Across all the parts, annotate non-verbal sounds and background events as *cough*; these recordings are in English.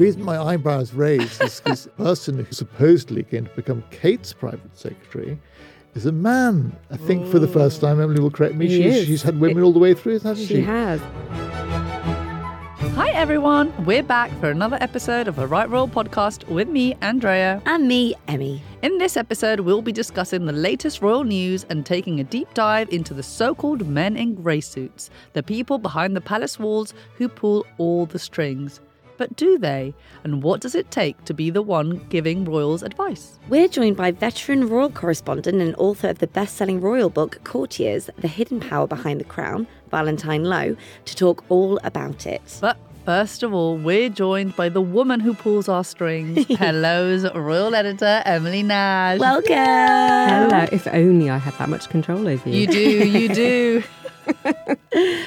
reason my eyebrows raised is this person who's supposedly going to become Kate's private secretary is a man. I think for the first time, Emily will correct me. He She's, is. she's had women all the way through, hasn't she? She has. Hi everyone, we're back for another episode of the Right Royal podcast with me, Andrea. And me, Emmy. In this episode, we'll be discussing the latest royal news and taking a deep dive into the so called men in grey suits, the people behind the palace walls who pull all the strings. But do they? And what does it take to be the one giving royals advice? We're joined by veteran royal correspondent and author of the best selling royal book, Courtiers The Hidden Power Behind the Crown, Valentine Low, to talk all about it. But first of all, we're joined by the woman who pulls our strings. *laughs* Hello's royal editor, Emily Nash. Welcome. Hello. If only I had that much control over you. You do, you do.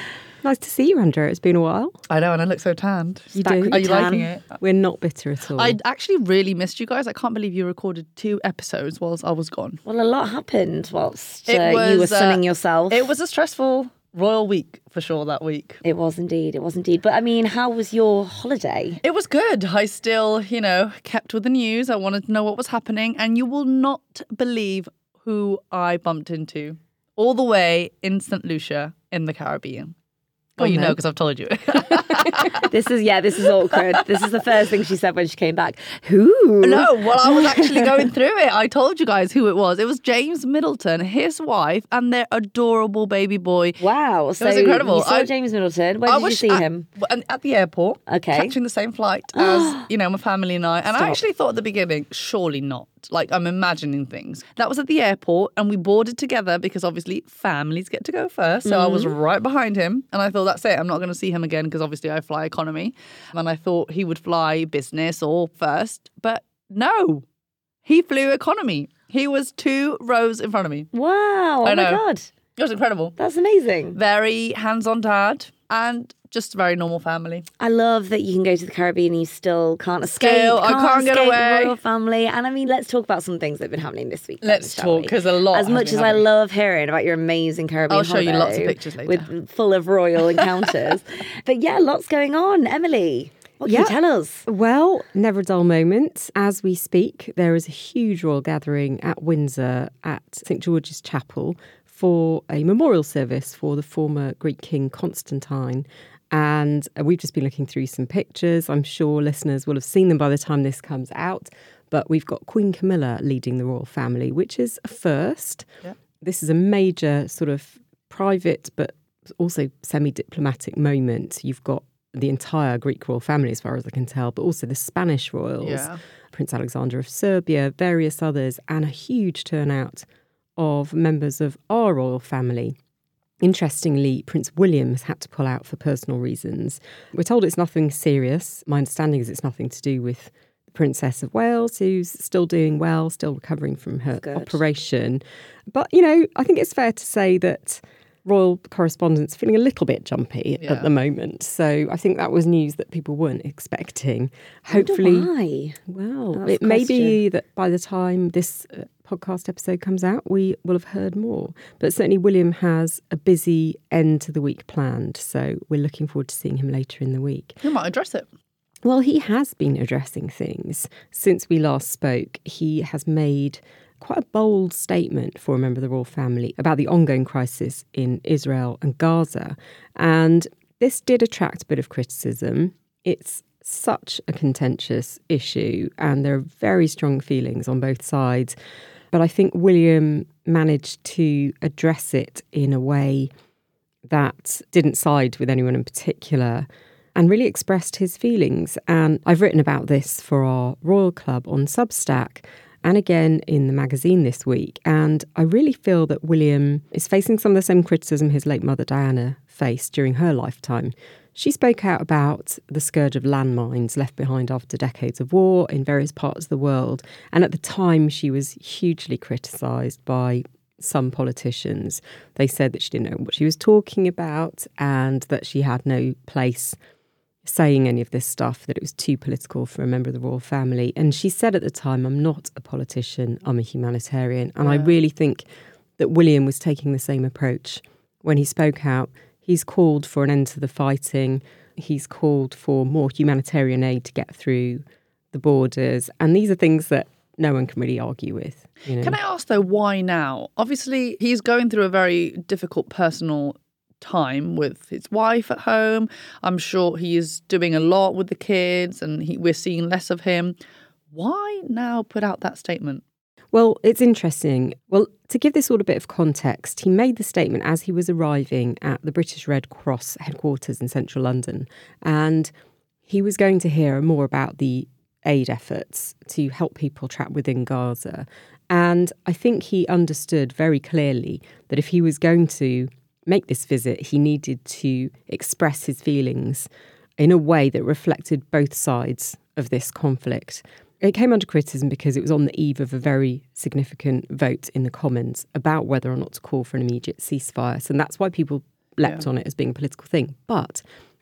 *laughs* Nice to see you, Andrea. It's been a while. I know, and I look so tanned. You Back do. Are you Tan. liking it? We're not bitter at all. I actually really missed you guys. I can't believe you recorded two episodes whilst I was gone. Well, a lot happened whilst It uh, you were was, uh, sunning yourself. It was a stressful royal week for sure that week. It was indeed. It was indeed. But I mean, how was your holiday? It was good. I still, you know, kept with the news. I wanted to know what was happening, and you will not believe who I bumped into all the way in St. Lucia in the Caribbean. Well, oh, you know, because I've told you. *laughs* *laughs* This is yeah. This is awkward. this is the first thing she said when she came back. Who? No, well, I was actually going through it. I told you guys who it was. It was James Middleton, his wife, and their adorable baby boy. Wow. So was incredible. You saw I- James Middleton. When I did you see at, him? At the airport. Okay. Catching the same flight as, *gasps* you know, my family and I. And I actually thought at the beginning, surely not. Like, I'm imagining things. That was at the airport, and we boarded together because obviously families get to go first. So I was Mm-hmm. right behind him. And I thought, that's it. I'm not going to see him again because obviously I fly economy. And I thought he would fly business or first. But no, he flew economy. He was two rows in front of me. Wow. I Oh my god. It was incredible. That's amazing. Very hands on dad and just a very normal family. I love that you can go to the Caribbean and you still can't escape. Still, I can't get away. The royal family. And I mean, let's talk about some things that have been happening this week. Let's shall talk we? because a lot. As much been as I love hearing about your amazing Caribbean I'll show you lots of pictures later. with full of royal encounters. *laughs* but yeah, lots going on. Emily, what can you tell us? Well, never a dull moment. As we speak, there is a huge royal gathering at Windsor at St George's Chapel for a memorial service for the former Greek king Constantine. And we've just been looking through some pictures. I'm sure listeners will have seen them by the time this comes out. But we've got Queen Camilla leading the royal family, which is a first. Yeah. This is a major sort of private but also semi diplomatic moment. You've got the entire Greek royal family, as far as I can tell, but also the Spanish royals, Yeah. Prince Alexander of Serbia, various others, and a huge turnout of members of our royal family. Interestingly, Prince William has had to pull out for personal reasons. We're told it's nothing serious. My understanding is it's nothing to do with the Princess of Wales, who's still doing well, still recovering from her Good. operation. But, you know, I think it's fair to say that royal correspondents feeling a little bit jumpy Yeah. at the moment. So I think that was news that people weren't expecting. Hopefully, why? well, it may be that by the time this uh, podcast episode comes out, we will have heard more. But certainly, William has a busy end to the week planned. So we're looking forward to seeing him later in the week. You might address it. Well, he has been addressing things. Since we last spoke, he has made quite a bold statement for a member of the royal family about the ongoing crisis in Israel and Gaza. And this did attract a bit of criticism. It's such a contentious issue, and there are very strong feelings on both sides. But I think William managed to address it in a way that didn't side with anyone in particular and really expressed his feelings. And I've written about this for our Royal Club on Substack and again in the magazine this week. And I really feel that William is facing some of the same criticism his late mother Diana faced during her lifetime. She spoke out about the scourge of landmines left behind after decades of war in various parts of the world. And at the time, she was hugely criticised by some politicians. They said that she didn't know what she was talking about and that she had no place saying any of this stuff, that it was too political for a member of the royal family. And she said at the time, I'm not a politician, I'm a humanitarian. And I really think that William was taking the same approach when he spoke out. He's called for an end to the fighting, He's called for more humanitarian aid to get through the borders. And these are things that no one can really argue with. You know? Can I ask though, why now? Obviously, he's going through a very difficult personal time with his wife at home. I'm sure he is doing a lot with the kids, and he, we're seeing less of him. Why now put out that statement? Well, it's interesting. Well, to give this all a bit of context, he made the statement as he was arriving at the British Red Cross headquarters in central London. And he was going to hear more about the aid efforts to help people trapped within Gaza. And I think he understood very clearly that if he was going to make this visit, he needed to express his feelings in a way that reflected both sides of this conflict. It came under criticism because it was on the eve of a very significant vote in the Commons about whether or not to call for an immediate ceasefire. So that's why people leapt Yeah. on it as being a political thing. But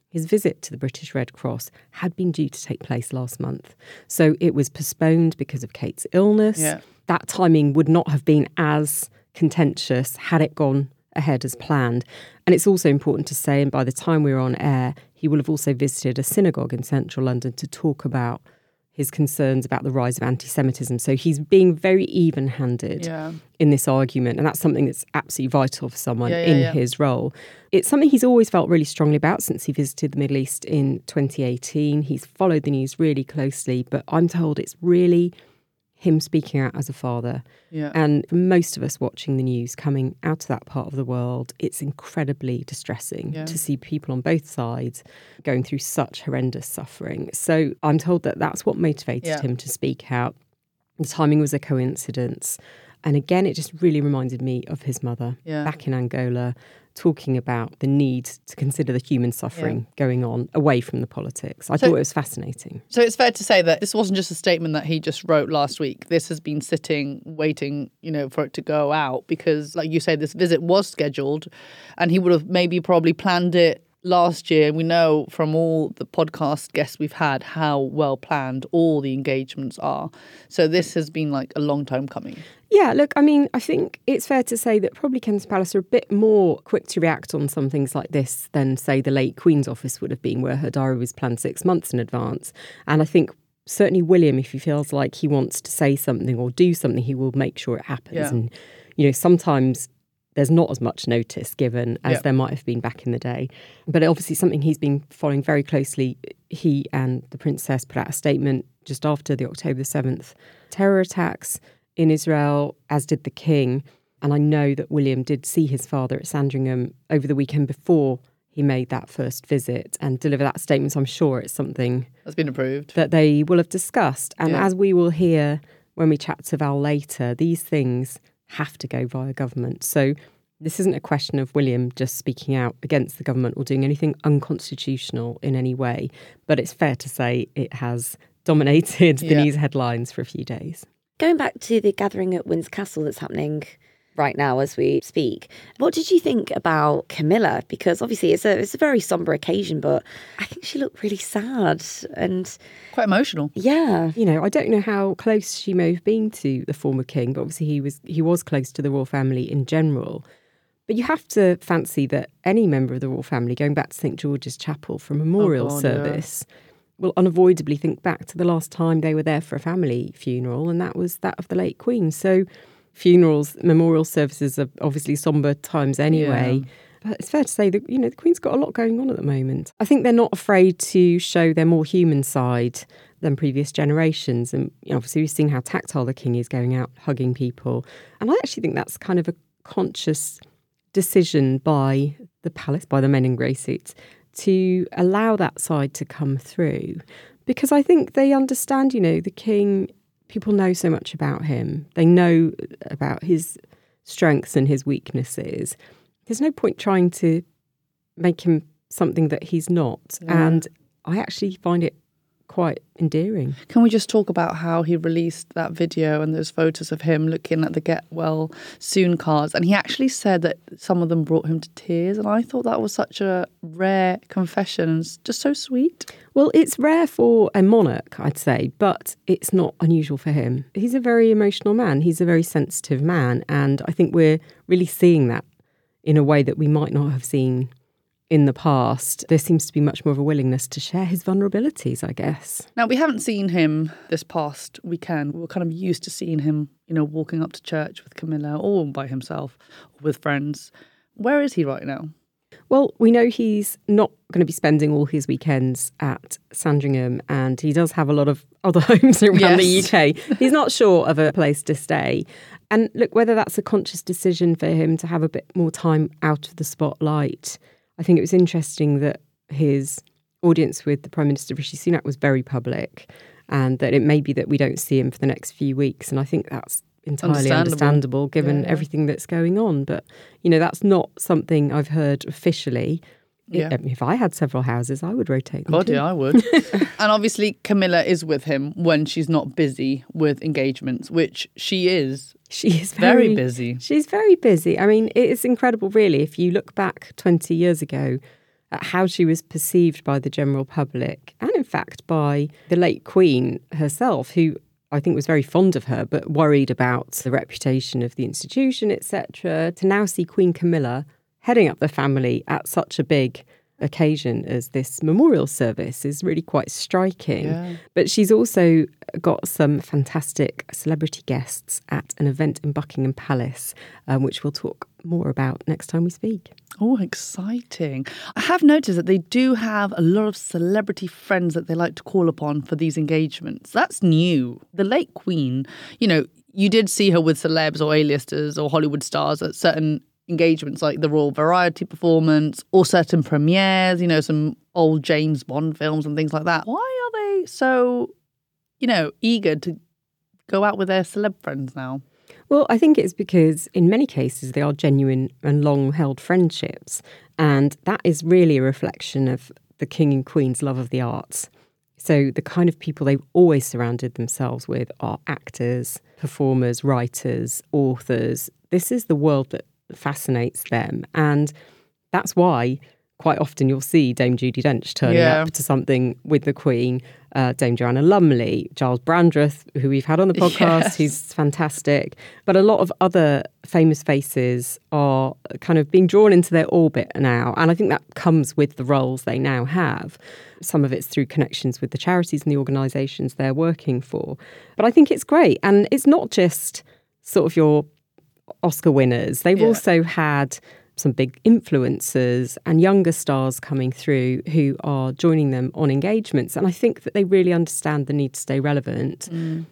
his visit to the British Red Cross had been due to take place last month. So it was postponed because of Kate's illness. Yeah. That timing would not have been as contentious had it gone ahead as planned. And it's also important to say, and by the time we were on air, he will have also visited a synagogue in central London to talk about his concerns about the rise of anti Semitism. So he's being very even handed Yeah. in this argument. And that's something that's absolutely vital for someone Yeah, yeah, in his role. It's something he's always felt really strongly about since he visited the Middle East in 2018. He's followed the news really closely, but I'm told it's really him speaking out as a father. Yeah. And for most of us watching the news coming out of that part of the world, it's incredibly distressing Yeah. to see people on both sides going through such horrendous suffering. So I'm told that that's what motivated Yeah. him to speak out. The timing was a coincidence. And again, it just really reminded me of his mother Yeah. back in Angola, talking about the need to consider the human suffering going on away from the politics. I So- thought it was fascinating. So it's fair to say that this wasn't just a statement that he just wrote last week. This has been sitting, waiting, you know, for it to go out because, like you say, this visit was scheduled, and he would have maybe probably planned it last year. We know from all the podcast guests we've had how well planned all the engagements are. So this has been like a long time coming. Yeah, look, I mean, I think it's fair to say that probably Kensington Palace are a bit more quick to react on some things like this than, say, the late Queen's office would have been, where her diary was planned six months in advance. And I think certainly William, if he feels like he wants to say something or do something, he will make sure it happens. Yeah. And, you know, sometimes there's not as much notice given as Yeah. there might have been back in the day. But obviously, something he's been following very closely. He and the princess put out a statement just after the October the 7th terror attacks in Israel, as did the king. And I know that William did see his father at Sandringham over the weekend before he made that first visit and deliver that statement. So I'm sure it's something That's been approved. that they will have discussed. And Yeah. as we will hear when we chat to Val later, these things have to go via government. So this isn't a question of William just speaking out against the government or doing anything unconstitutional in any way. But it's fair to say it has dominated *laughs* the Yeah. news headlines for a few days. Going back to the gathering at Windsor Castle that's happening right now as we speak, what did you think about Camilla? Because obviously it's a it's a very somber occasion, but I think she looked really sad and Quite emotional. yeah. You know, I don't know how close she may have been to the former king, but obviously he was he was close to the royal family in general. But you have to fancy that any member of the royal family going back to St George's Chapel for a memorial oh, God, yeah. service will unavoidably think back to the last time they were there for a family funeral, and that was that of the late Queen. So funerals, memorial services are obviously somber times anyway. But it's fair to say that you know the Queen's got a lot going on at the moment. I think they're not afraid to show their more human side than previous generations, and you know, obviously we've seen how tactile the King is, going out hugging people, and I actually think that's kind of a conscious decision by the palace, by the men in grey suits, to allow that side to come through, because I think they understand. You know, the King. People know so much about him. They know about his strengths and his weaknesses there's no point trying to make him something that he's not. Yeah. And I actually find it quite endearing. Can we just talk about how he released that video and those photos of him looking at the get well soon cards? And he actually said that some of them brought him to tears. And I thought that was such a rare confession and just so sweet. Well, it's rare for a monarch, I'd say, but it's not unusual for him. He's a very emotional man. He's a very sensitive man. And I think we're really seeing that in a way that we might not have seen in the past, there seems to be much more of a willingness to share his vulnerabilities, I guess. Now, we haven't seen him this past weekend. We're kind of used to seeing him, you know, walking up to church with Camilla or by himself or with friends. Where is he right now? Well, we know he's not going to be spending all his weekends at Sandringham, and he does have a lot of *laughs* other homes around Yes. the UK. He's not sure of a place to stay. And look, whether that's a conscious decision for him to have a bit more time out of the spotlight, I think it was interesting that his audience with the Prime Minister Rishi Sunak was very public, and that it may be that we don't see him for the next few weeks. And I think that's entirely Understandable. understandable given Yeah. everything that's going on. But you know, that's not something I've heard officially. Yeah. If, if I had several houses, I would rotate them. God, too. yeah, I would. *laughs* and obviously, Camilla is with him when she's not busy with engagements, which she is She is very, very, busy. She's very busy. I mean, it is incredible, really. If you look back 20 years ago at how she was perceived by the general public, and in fact by the late Queen herself, who I think was very fond of her, but worried about the reputation of the institution, etc., to now see Queen Camilla heading up the family at such a big occasion as this memorial service is really quite striking. Yeah. But she's also got some fantastic celebrity guests at an event in Buckingham Palace, um, which we'll talk more about next time we speak. Oh, exciting. I have noticed that they do have a lot of celebrity friends that they like to call upon for these engagements. That's new. The late Queen, you know, you did see her with celebs or A-listers or Hollywood stars at certain engagements like the Royal Variety Performance or certain premieres, you know, some old James Bond films and things like that. Why are they so, you know, eager to go out with their celeb friends now? Well, I think it's because in many cases they are genuine and long held friendships. And that is really a reflection of the King and Queen's love of the arts. So, the kind of people they've always surrounded themselves with are actors, performers, writers, authors. This is the world that fascinates them. And that's why quite often you'll see Dame Judi Dench turning Yeah. up to something with the Queen, uh, Dame Joanna Lumley, Giles Brandreth, who we've had on the podcast, Yes. who's fantastic. But a lot of other famous faces are kind of being drawn into their orbit now. And I think that comes with the roles they now have. Some of it's through connections with the charities and the organisations they're working for. But I think it's great. And it's not just sort of your Oscar winners. They've Yeah. also had some big influencers and younger stars coming through who are joining them on engagements. And I think that they really understand the need to stay relevant mm.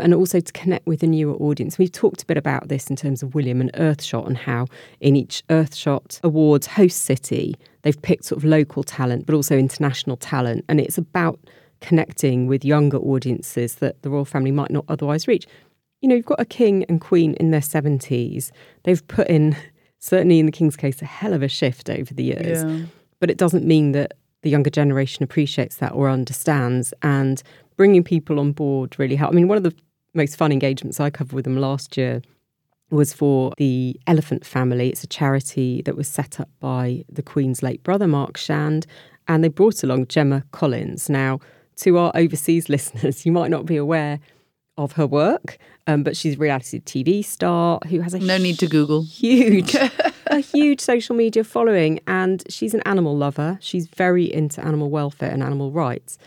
and also to connect with a newer audience. We've talked a bit about this in terms of William and Earthshot and how in each Earthshot Awards host city, they've picked sort of local talent, but also international talent. And it's about connecting with younger audiences that the royal family might not otherwise reach. You know, you've got a king and queen in their 70s. They've put in, certainly in the king's case, a hell of a shift over the years Yeah. but it doesn't mean that the younger generation appreciates that or understands and bringing people on board really help. I mean, one of the most fun engagements I covered with them last year was for the Elephant Family. It's a charity that was set up by the Queen's late brother, Mark Shand, and they brought along Gemma Collins. Now, to our overseas *laughs* listeners, you might not be aware of her work, um, but she's a reality TV star who has a No need to Google. huge *laughs* a huge social media following and she's an animal lover. She's very into animal welfare and animal rights.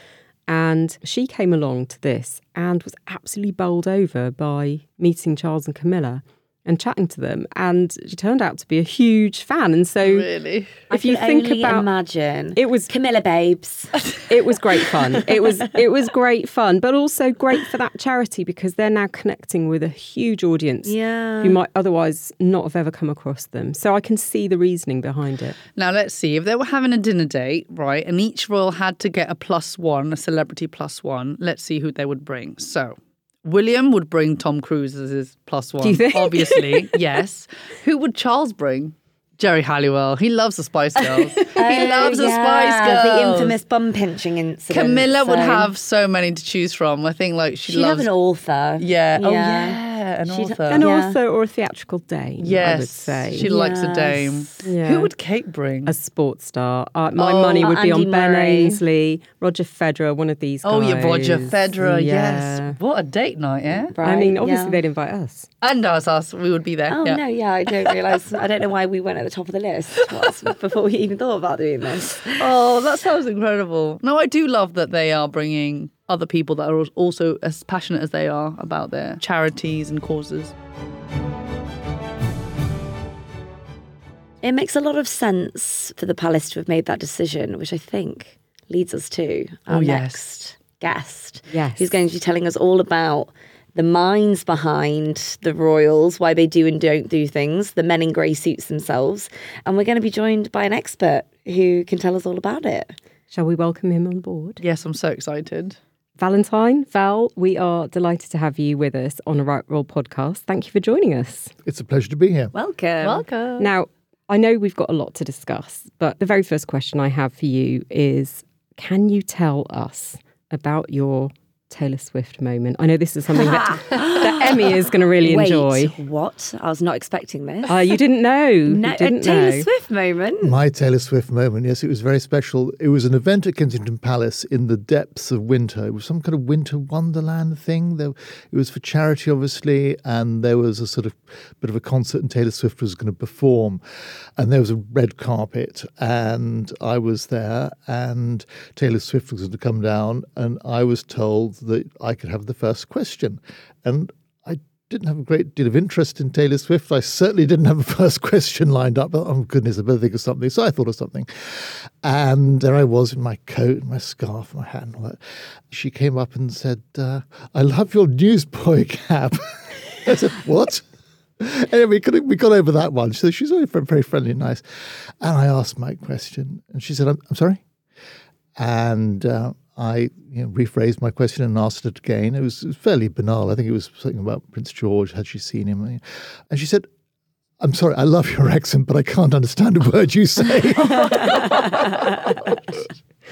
And she came along to this and was absolutely bowled over by meeting Charles and Camilla and chatting to them and she turned out to be a huge fan and so Really? if I you can think only about imagine it was Camilla babes. *laughs* it was great fun. It was it was great fun, but also great for that charity because they're now connecting with a huge audience Yeah. who might otherwise not have ever come across them. So I can see the reasoning behind it. Now let's see if they were having a dinner date, right? And each royal had to get a plus one, a celebrity plus one. Let's see who they would bring. So William would bring Tom Cruise as his plus one. you think? Obviously, *laughs* yes. Who would Charles bring? Geri Halliwell. He loves the Spice *laughs* Girls. he oh, loves the Oh, yeah, Spice Girls. The infamous bum pinching incident. Camilla would have so many to choose from. I think like she She'd loves an author. Yeah. Oh Yeah. Yeah. an She'd- author. And Yeah. also, or a theatrical dame, yes, I would say. she likes a dame. Yeah. Who would Kate bring? a sports star. Uh, my Oh, money would be Andy on Ben Murray. Ainslie, Roger Federer, one of these guys. oh, yeah, Roger Federer. Yeah. Yes, what a date night, yeah. I mean, obviously yeah. they'd invite us. And us, us, we would be there. Oh yeah. no, yeah, I don't realise. I don't know why we weren't at the top of the list *laughs* before we even thought about doing this. Oh, that sounds incredible. No, I do love that they are bringing other people that are also as passionate as they are about their charities and causes. It makes a lot of sense for the palace to have made that decision, which I think leads us to our Oh, yes. next guest, Yes. who's going to be telling us all about the minds behind the royals, why they do and don't do things, the men in grey suits themselves, and we're going to be joined by an expert who can tell us all about it. Shall we welcome him on board? Yes, I'm so excited. Valentine, Val, we are delighted to have you with us on a Right Royal podcast. Thank you for joining us. It's a pleasure to be here. Welcome. Welcome. Now, I know we've got a lot to discuss, but the very first question I have for you is can you tell us about your Taylor Swift moment? I know this is something that, *laughs* that Emmy is going to really Wait, enjoy. what? I was not expecting this. Uh, you didn't know. *laughs* no, you didn't Taylor know. Swift moment. My Taylor Swift moment, yes, it was very special. It was an event at Kensington Palace in the depths of winter. It was some kind of winter wonderland thing. There, it was for charity, obviously, and there was a sort of bit of a concert, and Taylor Swift was going to perform. And there was a red carpet, and I was there, and Taylor Swift was going to come down, and I was told that I could have the first question. And I didn't have a great deal of interest in Taylor Swift. I certainly didn't have a *laughs* first question lined up. But, Oh, goodness, I better think of something. So I thought of something. And there I was in my coat, and my scarf, my hat, and all that. She came up and said, uh, I love your newsboy cap. *laughs* I said, What? *laughs* Anyway, we got, we got over that one. So she's very, very friendly and nice. And I asked my question, and she said, I'm, I'm sorry? And uh, I you know, rephrased my question and asked it again. It was, it was fairly banal. I think it was something about Prince George. Had she seen him? And she said, I'm sorry, I love your accent, but I can't understand a word you say. *laughs*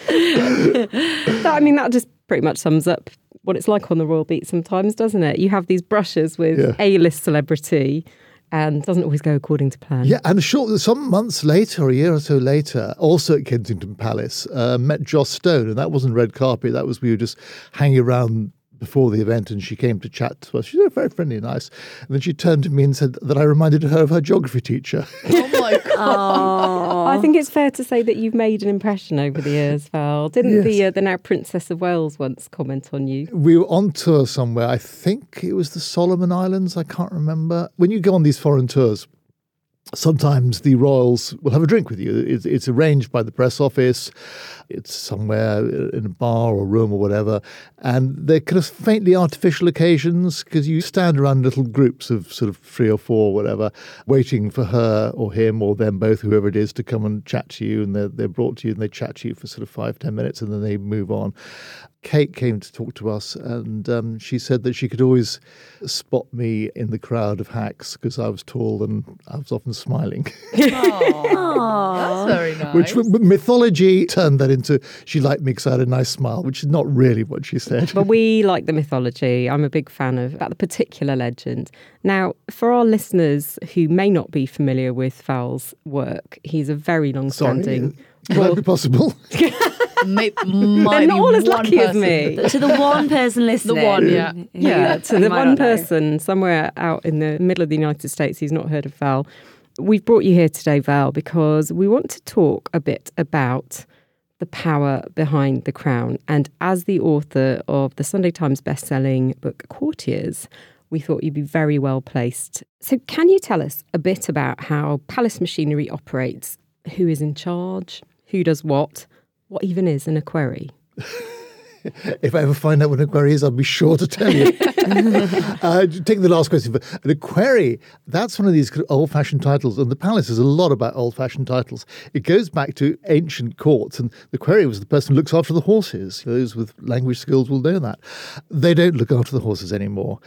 That, I mean, that just pretty much sums up what it's like on the Royal Beat sometimes, doesn't it? You have these brushes with Yeah. A-list celebrity and doesn't always go according to plan. yeah, and short, some months later, a year or so later, also at Kensington Palace, uh, met Joss Stone, and that wasn't red carpet. That was we were just hanging around before the event, and she came to chat to us. She was very friendly and nice. And then she turned to me and said that I reminded her of her geography teacher. *laughs* Oh my god. I think it's fair to say that you've made an impression over the years, Val. Didn't the uh, the now Princess of Wales once comment on you? we were on tour somewhere. I think it was the Solomon Islands. I can't remember. When you go on these foreign tours, sometimes the royals will have a drink with you. It's, it's arranged by the press office. It's somewhere in a bar or room or whatever. And they're kind of faintly artificial occasions because you stand around little groups of sort of three or four, whatever, waiting for her or him or them both, whoever it is, to come and chat to you. And they're, they're brought to you and they chat to you for sort of five, ten minutes and then they move on. Kate came to talk to us, and um, she said that she could always spot me in the crowd of hacks because I was tall and I was often smiling. Aw, That's very *laughs* nice. which mythology turned that into she liked me because I had a nice smile, which is not really what she said. But we *laughs* like the mythology. I'm a big fan of about the particular legend. Now, for our listeners who may not be familiar with Val's work, he's a very long-standing. can that be possible? *laughs* May- *laughs* They're not be all as one lucky as me. to the one *laughs* person listening. The one, yeah. who- Yeah, to the one not know. person somewhere out in the middle of the United States who's not heard of Val. We've brought you here today, Val, because we want to talk a bit about the power behind the crown. And as the author of the Sunday Times best-selling book Courtiers, we thought you'd be very well placed. So, can you tell us a bit about how palace machinery operates? Who is in charge? Who does what? What even is an equerry? *laughs* *laughs* if I ever find out what an query is, I'll be sure to tell you. *laughs* uh, take the last question. For the query, that's one of these old fashioned titles, and the palace is a lot about old fashioned titles. It goes back to ancient courts, and the query was the person who looks after the horses. Those with language skills will know that. They don't look after the horses anymore.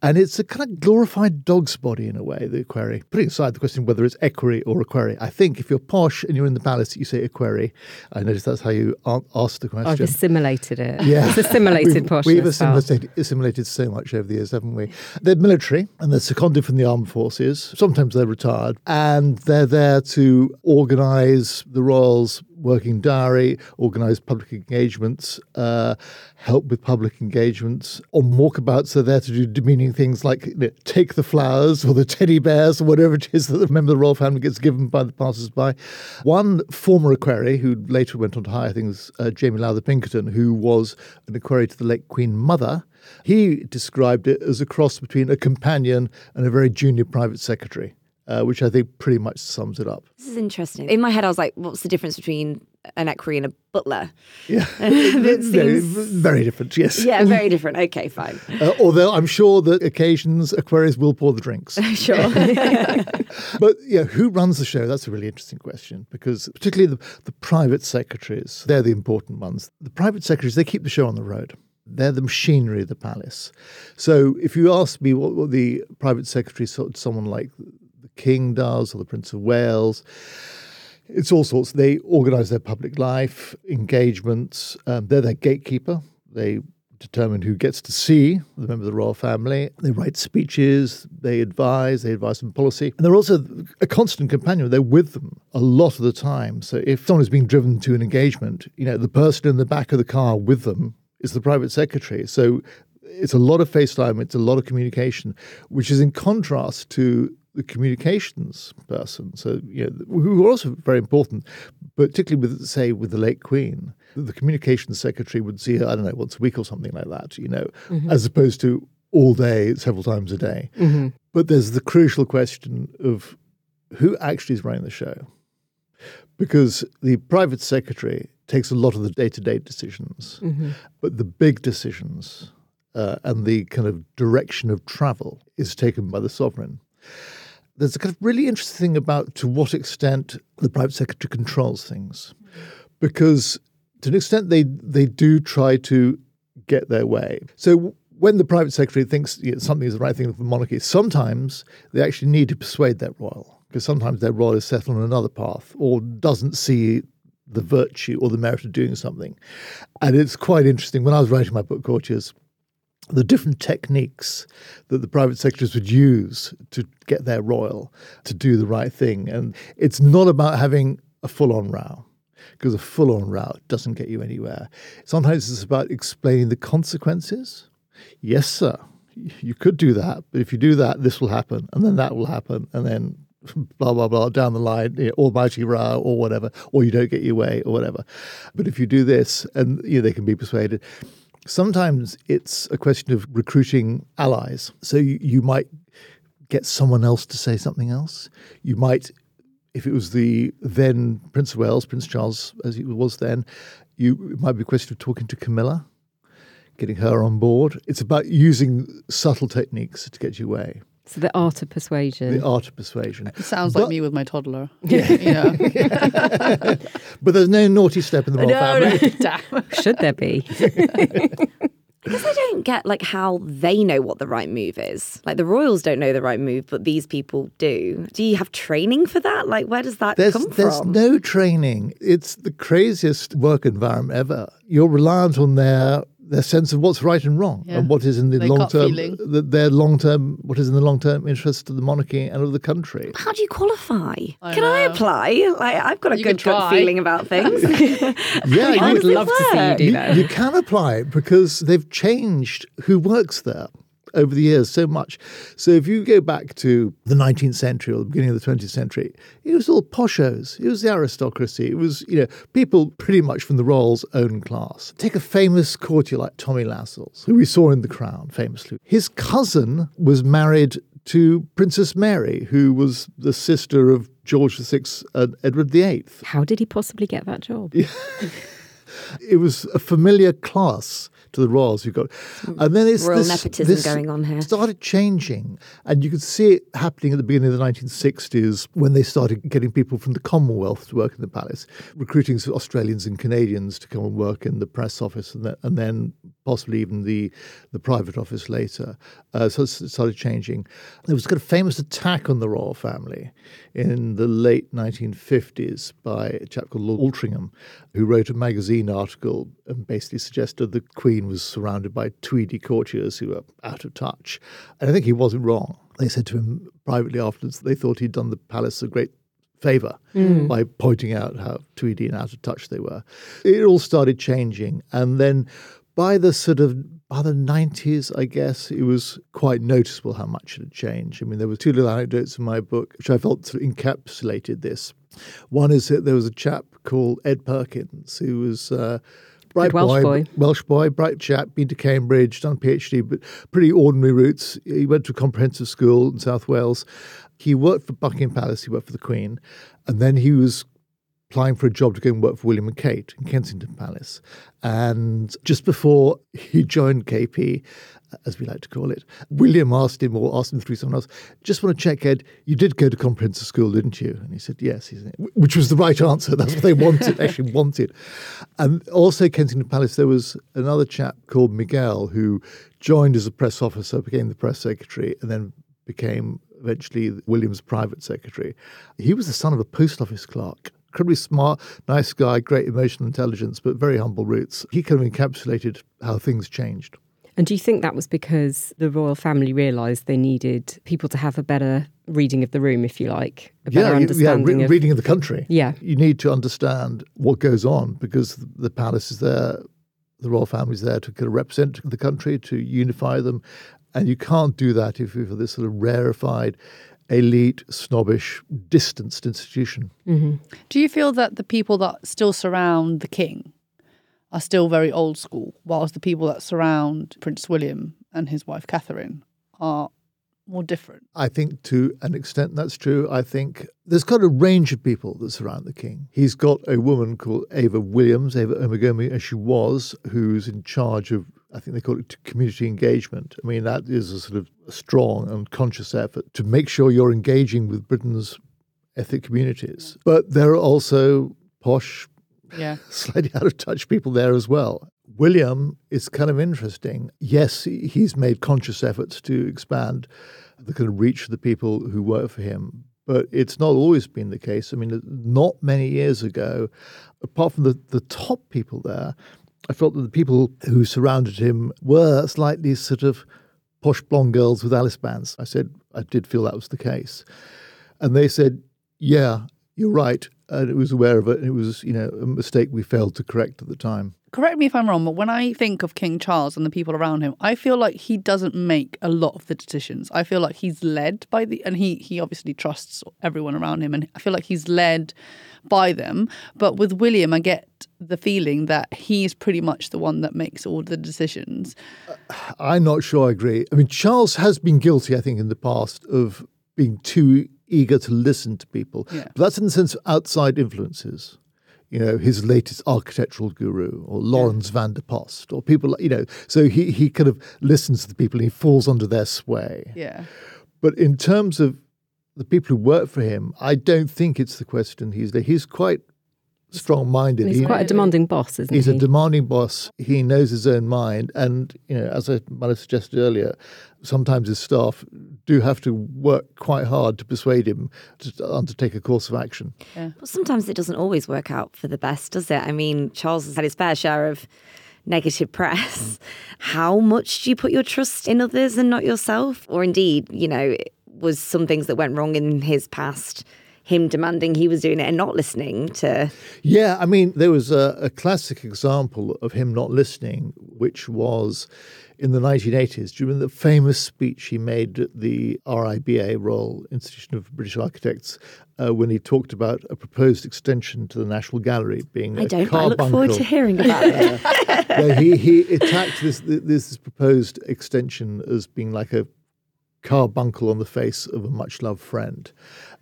And it's a kind of glorified dog's body in a way, the query. Putting aside the question whether it's equerry or a query, I think if you're posh and you're in the palace, you say equerry. I notice that's how you a- ask the question. I've assimilated it. It? Yeah. It's assimilated we've, posh. We've assimilated, assimilated so much over the years, haven't we? They're military and they're seconded from the armed forces. Sometimes they're retired and they're there to organise the royals' working diary, organise public engagements, uh, help with public engagements. On walkabouts, they're there to do demeaning things like you know, take the flowers or the teddy bears or whatever it is *laughs* that the member of the royal family gets given by the passers-by. One former equerry, who later went on to hire things, uh, Jamie Lowther Pinkerton, who was an equerry to the late Queen Mother, he described it as a cross between a companion and a very junior private secretary. Uh, which I think pretty much sums it up. This is interesting. In my head, I was like, what's the difference between an equerry and a butler? Yeah, *laughs* It *laughs* very, seems- very different. Yes. Yeah, *laughs* very different. Okay, fine. Uh, although I'm sure that occasions equerries will pour the drinks. Sure. But yeah, who runs the show? That's a really interesting question because particularly the, the private secretaries, they're the important ones. The private secretaries, they keep the show on the road. They're the machinery of the palace. So if you ask me what, what the private secretary, so- someone like the king does or the Prince of Wales, it's all sorts. They organise their public life, engagements. Um, they're their gatekeeper. They determine who gets to see the member of the royal family. They write speeches. They advise. They advise on policy. And they're also a constant companion. They're with them a lot of the time. So if someone is being driven to an engagement, you know, the person in the back of the car with them is the private secretary. So it's a lot of FaceTime. It's a lot of communication, which is in contrast to the communications person, so you know, who are also very important, particularly with say with the late Queen, the communications secretary would see her I don't know once a week or something like that, you know, mm-hmm. as opposed to all day, several times a day. Mm-hmm. But there's the crucial question of who actually is running the show, because the private secretary takes a lot of the day-to-day decisions, mm-hmm. but the big decisions uh, and the kind of direction of travel is taken by the sovereign. There's a kind of really interesting thing about to what extent the private secretary controls things, because to an extent they they do try to get their way. So when the private secretary thinks you know, something is the right thing for the monarchy, sometimes they actually need to persuade that royal, because sometimes their royal is set on another path or doesn't see the virtue or the merit of doing something. And it's quite interesting. When I was writing my book, Courtiers, the different techniques that the private sectors would use to get their royal to do the right thing. And it's not about having a full on row, because a full on row doesn't get you anywhere. Sometimes it's about explaining the consequences. Yes, sir, you could do that, but if you do that, this will happen, and then that will happen, and then blah blah blah down the line, you know, almighty row or whatever, or you don't get your way or whatever. But if you do this, and you know, they can be persuaded. Sometimes it's a question of recruiting allies. So you, you might get someone else to say something else. You might, if it was the then Prince of Wales, Prince Charles, as he was then, you it might be a question of talking to Camilla, getting her on board. It's about using subtle techniques to get your way. So the art of persuasion. The art of persuasion. It sounds like me with my toddler. *laughs* Yeah. *laughs* yeah. *laughs* But there's no naughty step in the royal family. Damn. Should there be? I guess I don't get like how they know what the right move is. Like the royals don't know the right move, but these people do. Do you have training for that? Like where does that There's, come from? there's no training. It's the craziest work environment ever. You're reliant on their their sense of what's right and wrong Yeah. and what is in the Their long term the, their long term what is in the long term interest of the monarchy and of the country. How do you qualify? I Can I apply? Like I've got a You good gut feeling about *laughs* things. *laughs* Yeah, I you, would does it love to see you do you, that. you can apply it because they've changed who works there over the years so much. So if you go back to the 19th century or the beginning of the 20th century, it was all poshos. It was the aristocracy. It was, you know, people pretty much from the royal's own class. Take a famous courtier like Tommy Lascelles, who we saw in The Crown famously. His cousin was married to Princess Mary, who was the sister of George VI and Edward VIII. How did he possibly get that job? *laughs* it was a familiar class to the royals who got and then it's Royal this, nepotism this going on here. started changing and you could see it happening at the beginning of the 1960s when they started getting people from the commonwealth to work in the palace recruiting Australians and Canadians to come and work in the press office and, then and then possibly even the the private office later. Uh, so it started changing. There was a kind of famous attack on the royal family in the late 1950s by a chap called Lord Altrincham, who wrote a magazine article and basically suggested the Queen was surrounded by tweedy courtiers who were out of touch. And I think he wasn't wrong. They said to him privately afterwards that they thought he'd done the palace a great favour mm. by pointing out how tweedy and out of touch they were. It all started changing. And then by the sort of by the 90s, I guess, it was quite noticeable how much it had changed. I mean, there were two little anecdotes in my book which I felt sort of encapsulated this. One is that there was a chap called Ed Perkins who was uh, bright Welsh boy, boy, Welsh boy, bright chap, been to Cambridge, done a PhD, but pretty ordinary roots. He went to a comprehensive school in South Wales. He worked for Buckingham Palace, he worked for the Queen, and then he was applying for a job to go and work for William and Kate in Kensington Palace. And just before he joined KP, as we like to call it, William asked him, or asked him through someone else, just want to check, Ed, you did go to comprehensive school, didn't you? And he said, yes, which was the right answer. That's what they *laughs* wanted, actually wanted. And also Kensington Palace, there was another chap called Miguel who joined as a press officer, became the press secretary, and then became eventually William's private secretary. He was the son of a post office clerk incredibly smart, nice guy, great emotional intelligence, but very humble roots. He kind of encapsulated how things changed. And do you think that was because the royal family realised they needed people to have a better reading of the room, if you like, a better yeah, understanding yeah, re- of reading of the country. Yeah, you need to understand what goes on because the palace is there, the royal family is there to kind of represent the country, to unify them, and you can't do that if you're this sort of rarefied elite, snobbish, distanced institution. Mm-hmm. Do you feel that the people that still surround the king are still very old school, whilst the people that surround Prince William and his wife Catherine are more different? I think to an extent that's true. I think there's got a range of people that surround the king. He's got a woman called Ava Williams, Ava Omaghomi, as she was, who's in charge of I think they call it community engagement. I mean, that is a sort of strong and conscious effort to make sure you're engaging with Britain's ethnic communities. But there are also posh, yeah. *laughs* slightly out of touch people there as well. William is kind of interesting. Yes, he's made conscious efforts to expand the kind of reach of the people who work for him, but it's not always been the case. I mean, not many years ago, apart from the, the top people there, I felt that the people who surrounded him were slightly sort of posh blonde girls with Alice bands. I said I did feel that was the case. And they said, yeah, you're right. And it was aware of it. And it was, you know, a mistake we failed to correct at the time correct me if I'm wrong, but when I think of King Charles and the people around him, I feel like he doesn't make a lot of the decisions. I feel like he's led by the, and he he obviously trusts everyone around him, and I feel like he's led by them. But with William, I get the feeling that he's pretty much the one that makes all the decisions. Uh, I'm not sure I agree. I mean, Charles has been guilty, I think, in the past of being too eager to listen to people. Yeah. But that's in the sense of outside influences you know, his latest architectural guru or Laurens yeah. van der Post or people, you know, so he, he kind of listens to the people and he falls under their sway. Yeah. But in terms of the people who work for him, I don't think it's the question he's there. He's quite strong minded. He's he, quite a demanding boss, isn't he's he? He's a demanding boss. He knows his own mind. And, you know, as I might have suggested earlier, sometimes his staff do have to work quite hard to persuade him to undertake a course of action. Yeah. Well, sometimes it doesn't always work out for the best, does it? I mean, Charles has had his fair share of negative press. Mm. How much do you put your trust in others and not yourself? Or indeed, you know, was some things that went wrong in his past him demanding he was doing it and not listening to. Yeah, I mean, there was a, a classic example of him not listening, which was in the 1980s. Do you remember the famous speech he made at the RIBA, Royal Institution of British Architects, uh, when he talked about a proposed extension to the National Gallery being I a don't. I look forward to hearing about *laughs* it. he, he attacked this, this proposed extension as being like a carbuncle on the face of a much loved friend.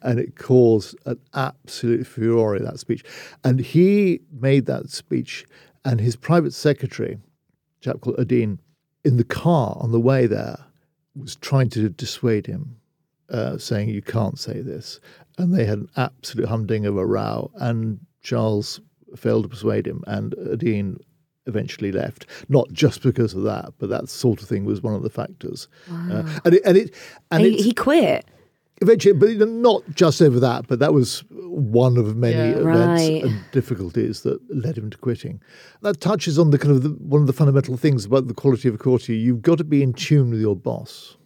And it caused an absolute furore, that speech. And he made that speech, and his private secretary, a chap called Adeane, in the car on the way there, was trying to dissuade him, uh, saying, You can't say this. And they had an absolute humdinger of a row. And Charles failed to persuade him, and Adeane eventually left. Not just because of that, but that sort of thing was one of the factors. Uh, and it, and it, and he, he quit. Eventually, but not just over that, but that was one of many Yeah. events Right. and difficulties that led him to quitting. That touches on the kind of the, one of the fundamental things about the quality of a courtier. You've got to be in tune with your boss.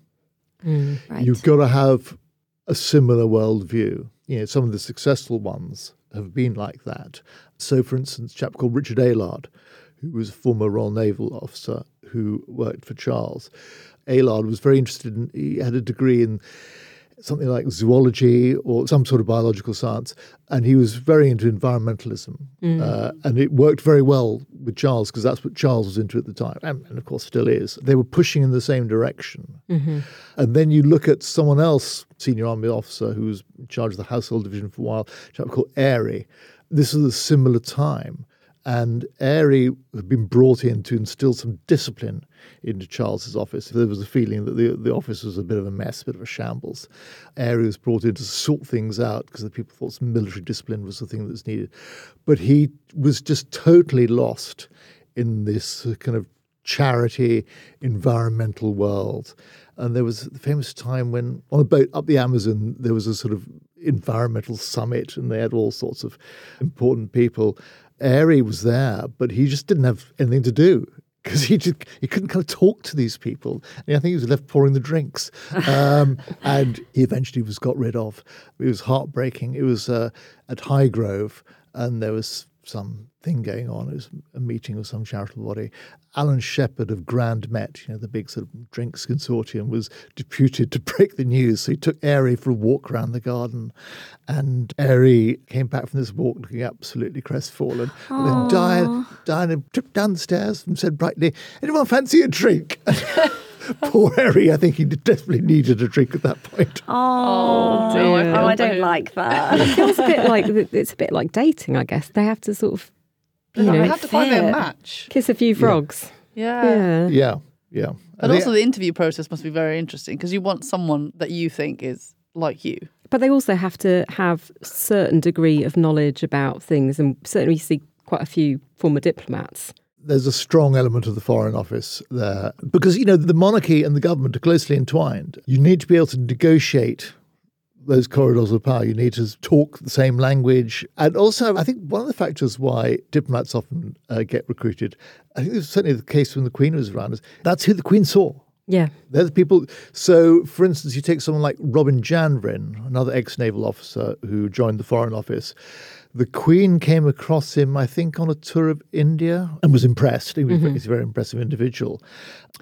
Mm. Right. You've got to have a similar worldview. You know, some of the successful ones have been like that. So, for instance, a chap called Richard Aylard, who was a former Royal Naval officer who worked for Charles. Aylard was very interested in, he had a degree in something like zoology or some sort of biological science, and he was very into environmentalism. Uh, and it worked very well with Charles because that's what Charles was into at the time, and, and of course still is. They were pushing in the same direction. And then you look at someone else, senior army officer who was in charge of the household division for a while, a chap called Airy. This is a similar time. And Airy had been brought in to instill some discipline into Charles's office. There was a feeling that the, the office was a bit of a mess, a bit of a shambles. Airy was brought in to sort things out because the people thought some military discipline was the thing that was needed. But he was just totally lost in this uh, kind of charity environmental world. And there was the famous time when on a boat up the Amazon, there was a sort of environmental summit and they had all sorts of important people. Airy was there, but he just didn't have anything to do because he just he couldn't kind of talk to these people. And I think he was left pouring the drinks, um, *laughs* and he eventually was got rid of. It was heartbreaking. It was uh, at Highgrove, and there was some thing going on. It was a meeting of some charitable body. Allen Sheppard of Grand Met, you know, the big sort of drinks consortium, was deputed to break the news. So he took Airy for a walk around the garden. And Airy came back from this walk looking absolutely crestfallen. And then Diana, Diana tripped down the stairs and said brightly, Anyone fancy a drink? *laughs* Poor Airy, I think he desperately needed a drink at that point. *laughs* Oh, dear. oh, I don't like that. It feels a bit like it's a bit like dating, I guess. They have to sort of, you They know, have to find their fit. match. kiss a few frogs. Yeah. Yeah. Yeah, yeah. But I also, the interview process must be very interesting because you want someone that you think is like you. But they also have to have certain degree of knowledge about things, and certainly we see quite a few former diplomats. there's a strong element of the Foreign Office there because you know the monarchy and the government are closely entwined. You need to be able to negotiate those corridors of power. You need to talk the same language, and also I think one of the factors why diplomats often uh, get recruited. I think this was certainly the case when the Queen was around. Is that's who the Queen saw. Yeah. They're the people. So, for instance, you take someone like Robin Janvrin, another ex naval officer who joined the Foreign Office. The Queen came across him, I think, on a tour of India and was impressed. He was mm-hmm. he's a very impressive individual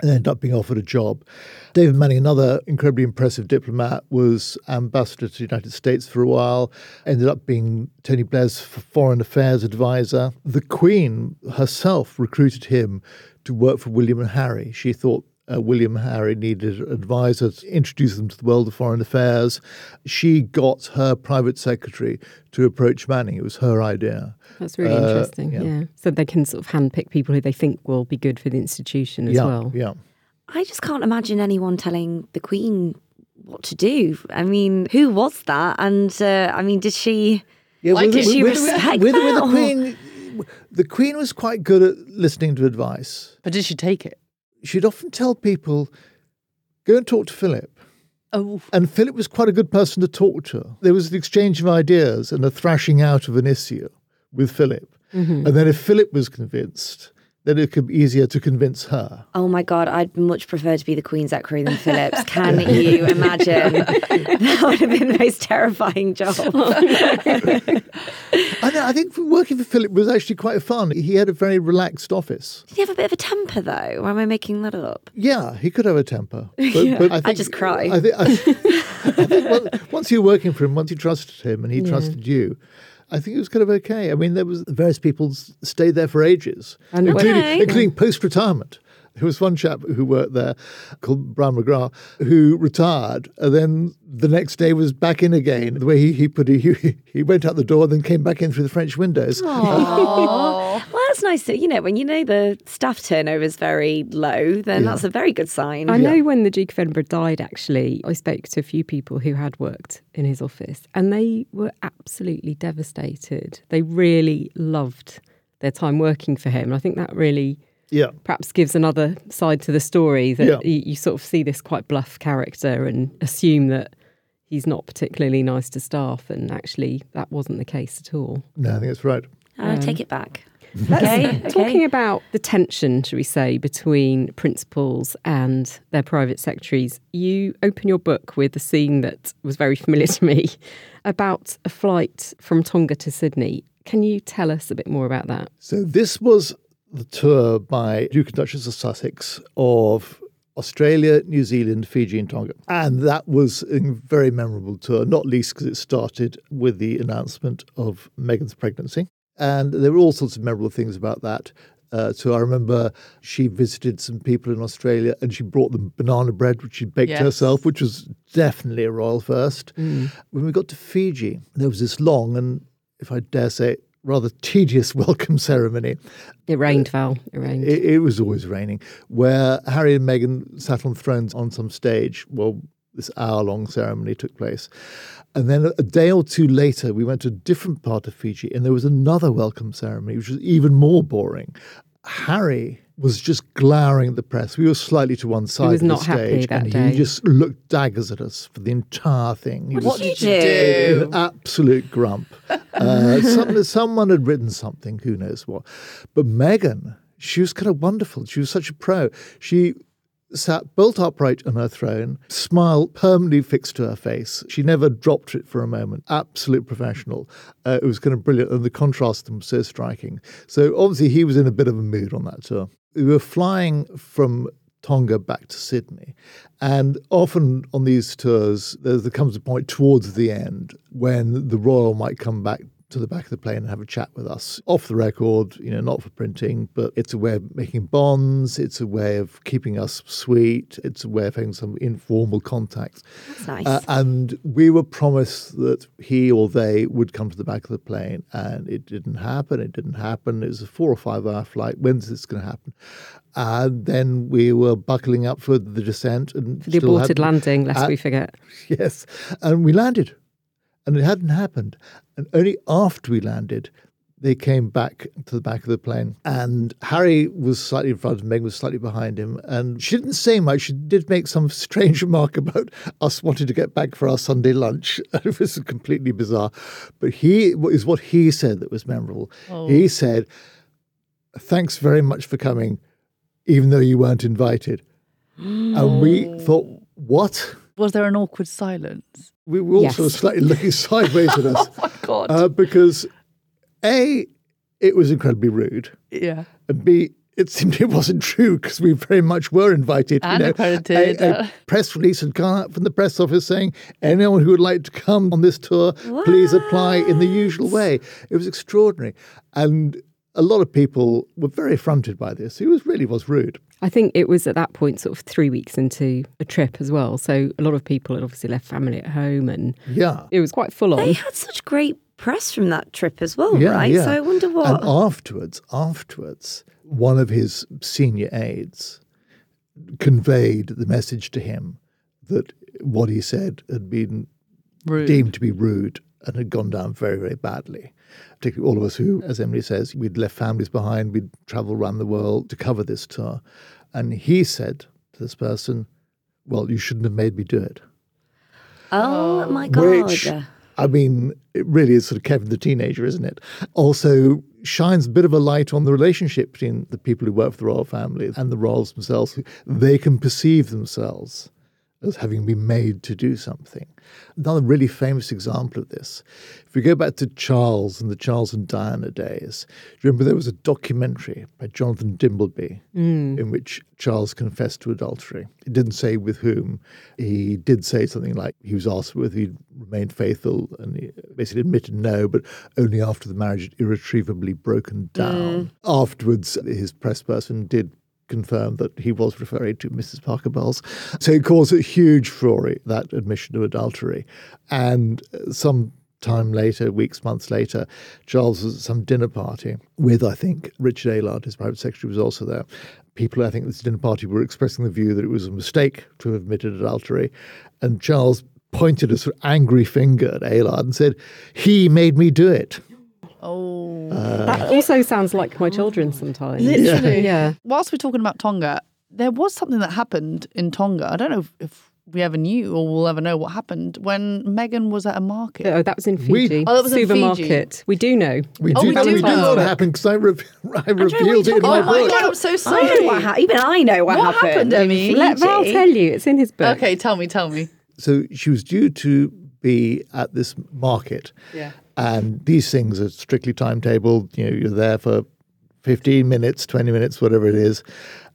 and ended up being offered a job. David Manning, another incredibly impressive diplomat, was ambassador to the United States for a while, ended up being Tony Blair's foreign affairs advisor. The Queen herself recruited him to work for William and Harry. She thought uh, William Harry needed an advisor to introduce them to the world of foreign affairs. She got her private secretary to approach Manning. It was her idea. That's really Uh, interesting. yeah. Yeah. So they can sort of handpick people who they think will be good for the institution as yeah, well. yeah. I just can't imagine anyone telling the Queen what to do. I mean, who was that? And uh, I mean, did she? Yeah, Like with, it. She with- respect with- with that, the Queen. The Queen was quite good at listening to advice. But did she take it? She'd often tell people, "Go and talk to Philip." Oh, And Philip was quite a good person to talk to. There was an exchange of ideas and a thrashing out of an issue with Philip. Mm-hmm. And then if Philip was convinced, then it could be easier to convince her. Oh my God, I'd much prefer to be the Queen's equerry than Philip's. Can you imagine? *laughs* that would have been the most terrifying job. *laughs* I know, I think working for Philip was actually quite fun. He had a very relaxed office. Did he have a bit of a temper though? Or am I making that up? Yeah, he could have a temper. But, but *laughs* I, I think, just cry. I think, I, I think well, once you're working for him, once you trusted him and he trusted you, I think it was kind of okay. I mean, there was various people stayed there for ages, And- including, Okay. including post-retirement. There was one chap who worked there called Brian McGrath who retired and then the next day was back in again. The way he, he put it, *laughs* he, he went out the door and then came back in through the French windows. *laughs* *laughs* Well, that's nice. To, you know, when you know the staff turnover is very low, then that's a very good sign. I know when the Duke of Edinburgh died, actually, I spoke to a few people who had worked in his office and they were absolutely devastated. They really loved their time working for him. And I think that really Yeah. perhaps gives another side to the story that Yeah. you, you sort of see this quite bluff character and assume that he's not particularly nice to staff. And actually, that wasn't the case at all. No, I think that's right. I take um, it back. *laughs* Let's- Okay, Talking okay. about the tension, shall we say, between principals and their private secretaries, you open your book with a scene that was very *laughs* familiar to me about a flight from Tonga to Sydney. Can you tell us a bit more about that? So this was the tour by Duke and Duchess of Sussex of Australia, New Zealand, Fiji, and Tonga. And that was a very memorable tour, not least because it started with the announcement of Meghan's pregnancy. And there were all sorts of memorable things about that. Uh, so I remember she visited some people in Australia and she brought them banana bread, which she baked Yes. herself, which was definitely a royal first. When we got to Fiji, there was this long and, if I dare say, rather tedious *laughs* welcome ceremony. It rained, uh, Val. It rained. It, it was always raining, where Harry and Meghan sat on thrones on some stage. Well, this hour long ceremony took place. And then a day or two later, we went to a different part of Fiji and there was another welcome ceremony, which was even more boring. Harry was just glowering at the press. We were slightly to one side was of the not happy stage, that and day. he just looked daggers at us for the entire thing. He What was did you do? an absolute grump. *laughs* Uh, some, someone had written something, who knows what. But Meghan, she was kind of wonderful. She was such a pro. She sat bolt upright on her throne, smile permanently fixed to her face. She never dropped it for a moment. Absolute professional. Uh, it was kind of brilliant, and the contrast was so striking. So obviously he was in a bit of a mood on that tour. We were flying from Tonga back to Sydney. And often on these tours, there, comes a point towards the end when the royal might come back to the back of the plane and have a chat with us off the record, you know, not for printing, but it's a way of making bonds. It's a way of keeping us sweet. It's a way of having some informal contacts. That's nice. Uh, and we were promised that he or they would come to the back of the plane, and it didn't happen. It didn't happen. It was a four or five hour flight. When's this going to happen? And then we were buckling up for the descent and For the aborted landing, lest uh, we forget. *laughs* Yes, and we landed, and it hadn't happened. And only after we landed, they came back to the back of the plane, and Harry was slightly in front, and Meg was slightly behind him. And she didn't say much. She did make some *laughs* strange remark about us wanting to get back for our Sunday lunch. *laughs* it was completely bizarre, but he is what he said that was memorable. Oh. He said, "Thanks very much for coming, even though you weren't invited." And we *gasps* thought, "What?" Was there an awkward silence? we were also Yes. slightly looking *laughs* sideways at us oh my God. uh, because a it was incredibly rude yeah. and b it seemed it wasn't true because we very much were invited. And accredited, A, a uh. press release had gone out from the press office saying anyone who would like to come on this tour, please apply in the usual way. It was extraordinary, and a lot of people were very affronted by this. It was really was rude. I think it was at that point sort of three weeks into a trip as well. So a lot of people had obviously left family at home and Yeah. it was quite full on. they had such great press from that trip as well, Yeah, right? yeah. So I wonder what. And afterwards, afterwards, one of his senior aides conveyed the message to him that what he said had been Rude. deemed to be rude and had gone down very, very badly. Particularly all of us who, as Emily says, we'd left families behind, we'd traveled around the world to cover this tour. And he said to this person, Well, you shouldn't have made me do it. oh my God. Which, I mean, it really is sort of Kevin the teenager, isn't it? Also shines a bit of a light on the relationship between the people who work for the royal family and the royals themselves. They can perceive themselves as having been made to do something. Another really famous example of this, if we go back to Charles and the Charles and Diana days, do you remember there was a documentary by Jonathan Dimbleby mm. in which Charles confessed to adultery? He didn't say with whom. He did say something like he was asked whether he'd remained faithful and he basically admitted no, but only after the marriage had irretrievably broken down. Mm. Afterwards, his press person did confirmed that he was referring to Mrs. Parker Bowles. So it caused a huge furore, that admission of adultery. And some time later, weeks, months later, Charles was at some dinner party with, I think, Richard Aylard, his private secretary, was also there. People, I think, at this dinner party were expressing the view that it was a mistake to have admitted adultery. And Charles pointed a sort of angry finger at Aylard and said, He made me do it. Oh. that also sounds like my children sometimes. Literally. Yeah. Whilst we're talking about Tonga, there was something that happened in Tonga. I don't know if, if we ever knew or we'll ever know what happened when Meghan was at a market. Oh, that was in We- Fiji. Oh, that was in Supermarket. We do know. We Oh, do, we and do we do know. know what happened because I, re- *laughs* I revealed it in my. Oh my book. God, I'm so I sorry. know what ha- even I know what, What happened, in Emmy? Let Val tell you. It's in his book. Okay, tell me, tell me. So she was due to be at this market. Yeah. And these things are strictly timetabled. You know, you're there for 15 minutes, 20 minutes, whatever it is.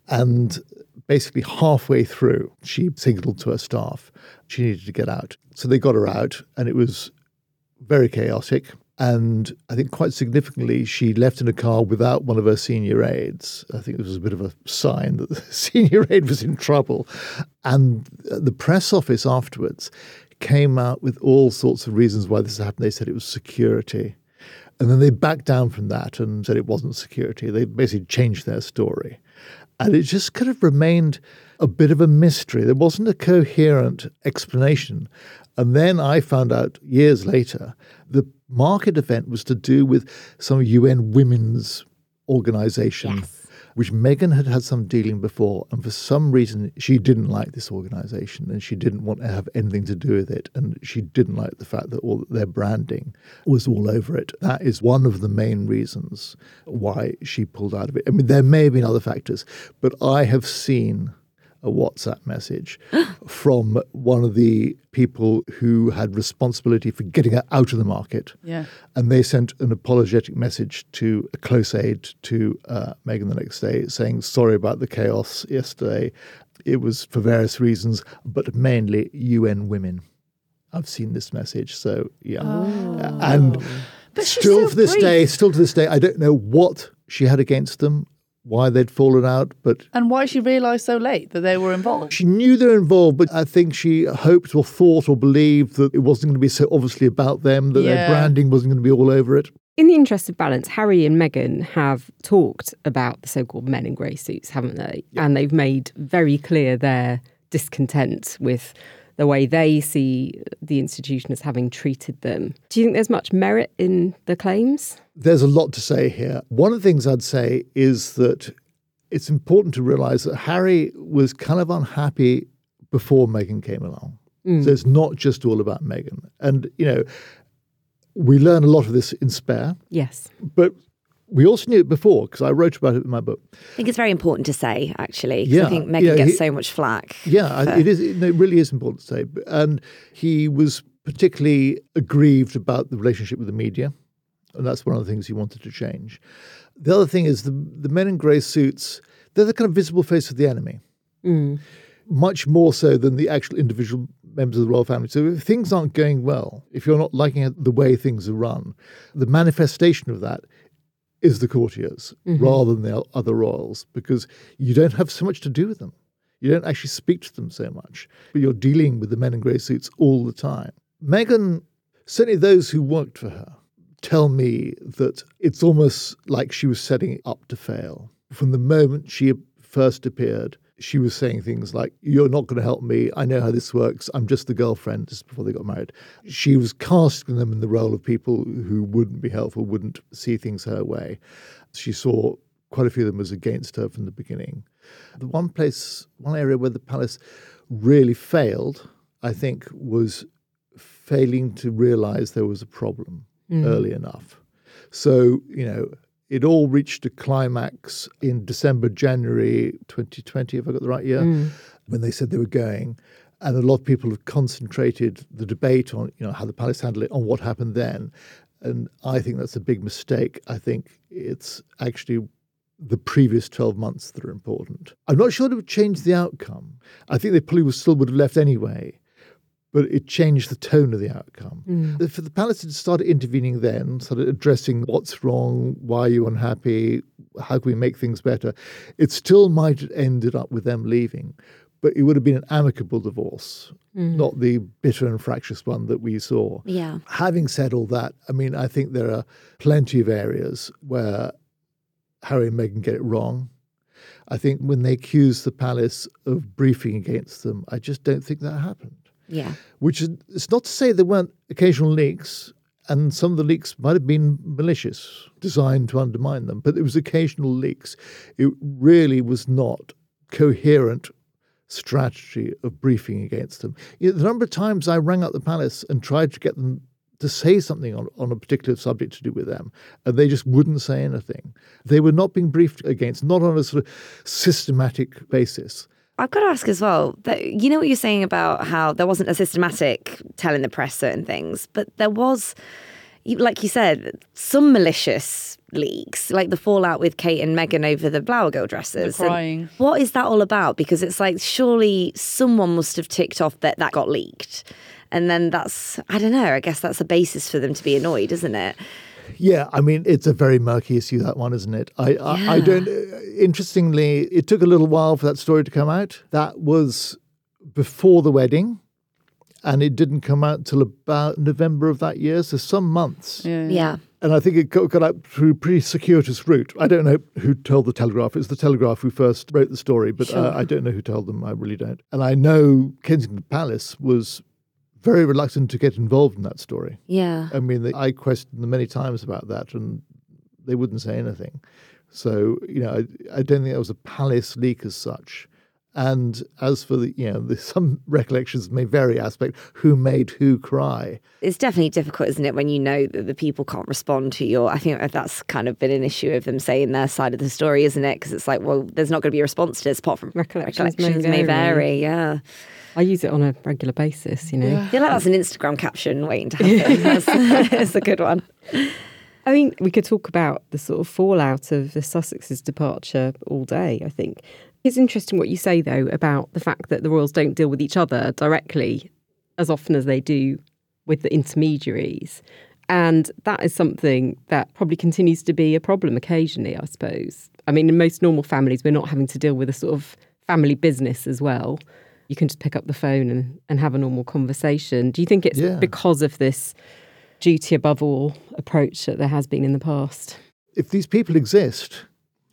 And basically, halfway through, she signaled to her staff she needed to get out. So they got her out, and it was very chaotic. And I think quite significantly, she left in a car without one of her senior aides. I think it was a bit of a sign that *laughs* the senior aide was in trouble. And uh, the press office afterwards came out with all sorts of reasons why this happened. They said it was security. And then they backed down from that and said it wasn't security. They basically changed their story. And it just kind of remained a bit of a mystery. There wasn't a coherent explanation. And then I found out years later the market event was to do with some UN women's organization, which Meghan had had some dealing before. And for some reason, she didn't like this organization and she didn't want to have anything to do with it. And she didn't like the fact that all their branding was all over it. That is one of the main reasons why she pulled out of it. I mean, there may have been other factors, but I have seen a WhatsApp message *gasps* from one of the people who had responsibility for getting her out of the market. Yeah. And they sent an apologetic message to a close aide to uh, Meghan the next day saying, sorry about the chaos yesterday. It was for various reasons, but mainly UN women. I've seen this message. So, yeah. And But still to this brief. day, still to this day, I don't know what she had against them, why they'd fallen out, but And why she realised so late that they were involved. she knew they were involved, but I think she hoped or thought or believed that it wasn't going to be so obviously about them, that Yeah. their branding wasn't going to be all over it. In the interest of balance, Harry and Meghan have talked about the so called men in grey suits, haven't they? And they've made very clear their discontent with the way they see the institution as having treated them. Do you think there's much merit in the claims? There's a lot to say here. One of the things I'd say is that it's important to realize that Harry was kind of unhappy before Meghan came along. Mm. So it's not just all about Meghan. And, you know, we learn a lot of this in Spare, Yes. but we also knew it before because I wrote about it in my book. I think it's very important to say, actually. Yeah, I think Meghan yeah, gets he- so much flack. Yeah, I- it is. It really is important to say. And he was particularly aggrieved about the relationship with the media, and that's one of the things he wanted to change. The other thing is the the men in grey suits. They're the kind of visible face of the enemy, mm. much more so than the actual individual members of the royal family. So if things aren't going well, if you're not liking the way things are run, the manifestation of that is the courtiers mm-hmm. rather than the other royals because you don't have so much to do with them. You don't actually speak to them so much, but you're dealing with the men in grey suits all the time. Meghan, certainly those who worked for her, tell me that it's almost like she was setting it up to fail. From the moment she first appeared, she was saying things like, You're not going to help me. I know how this works. I'm just the girlfriend, just before they got married. She was casting them in the role of people who wouldn't be helpful, wouldn't see things her way. She saw quite a few of them as against her from the beginning. The one place, one area where the palace really failed, I think, was failing to realize there was a problem mm. early enough. So, you know, it all reached a climax in December, January 2020, if I got the right year, mm. when they said they were going. And a lot of people have concentrated the debate on, you know, how the palace handled it, on what happened then. And I think that's a big mistake. I think it's actually the previous 12 months that are important. I'm not sure it would change the outcome. I think they probably still would have left anyway, but it changed the tone of the outcome. Mm. For the palace to start intervening then, started addressing what's wrong, why are you unhappy, how can we make things better, it still might have ended up with them leaving. But it would have been an amicable divorce, mm. not the bitter and fractious one that we saw. Yeah. Having said all that, I mean, I think there are plenty of areas where Harry and Meghan get it wrong. I think when they accuse the palace of briefing against them, I just don't think that happened. Yeah. Which is it's not to say there weren't occasional leaks, And some of the leaks might have been malicious, designed to undermine them, but it was occasional leaks. It really was not coherent strategy of briefing against them. You know, the number of times I rang up the palace and tried to get them to say something on, on a particular subject to do with them, and they just wouldn't say anything. They were not being briefed against, not on a sort of systematic basis. I've got to ask as well that you know what you're saying about how there wasn't a systematic telling the press certain things, but there was, like you said, some malicious leaks, like the fallout with Kate and Meghan over the Flower Girl dresses. The And what is that all about? Because it's like surely someone must have ticked off that that got leaked. And then that's, I don't know, I guess that's a basis for them to be annoyed, isn't it? Yeah, I mean, it's a very murky issue, that one, isn't it? I, I, I don't. Interestingly, it took a little while for that story to come out. That was before the wedding, and it didn't come out till about November of that year, so some months. Yeah. Yeah. And I think it got, got out through a pretty circuitous route. I don't know who told the Telegraph. It was the Telegraph who first wrote the story, but uh, I don't know who told them. I really don't. And I know Kensington Palace was very reluctant to get involved in that story. Yeah. I mean, they, I questioned them many times about that, and they wouldn't say anything. So, you know, I, I don't think that was a palace leak as such. And as for the, you know, the, some recollections may vary aspect, who made who cry. It's definitely difficult, isn't it, when you know that the people can't respond to your. I think that's kind of been an issue of them saying their side of the story, isn't it? Because it's like, well, there's not going to be a response to this apart from Recollections may recollections may vary. vary. Yeah. I use it on a regular basis, you know. I feel like that's an Instagram caption waiting to *laughs* happen. That's, that's a good one. I mean, we could talk about the sort of fallout of the Sussex's departure all day, I think. It's interesting what you say, though, about the fact that the royals don't deal with each other directly as often as they do with the intermediaries. And that is something that probably continues to be a problem occasionally, I suppose. I mean, in most normal families, we're not having to deal with a sort of family business as well. You can just pick up the phone and, and have a normal conversation. Do you think it's Yeah. because of this duty above all approach that there has been in the past? If these people exist,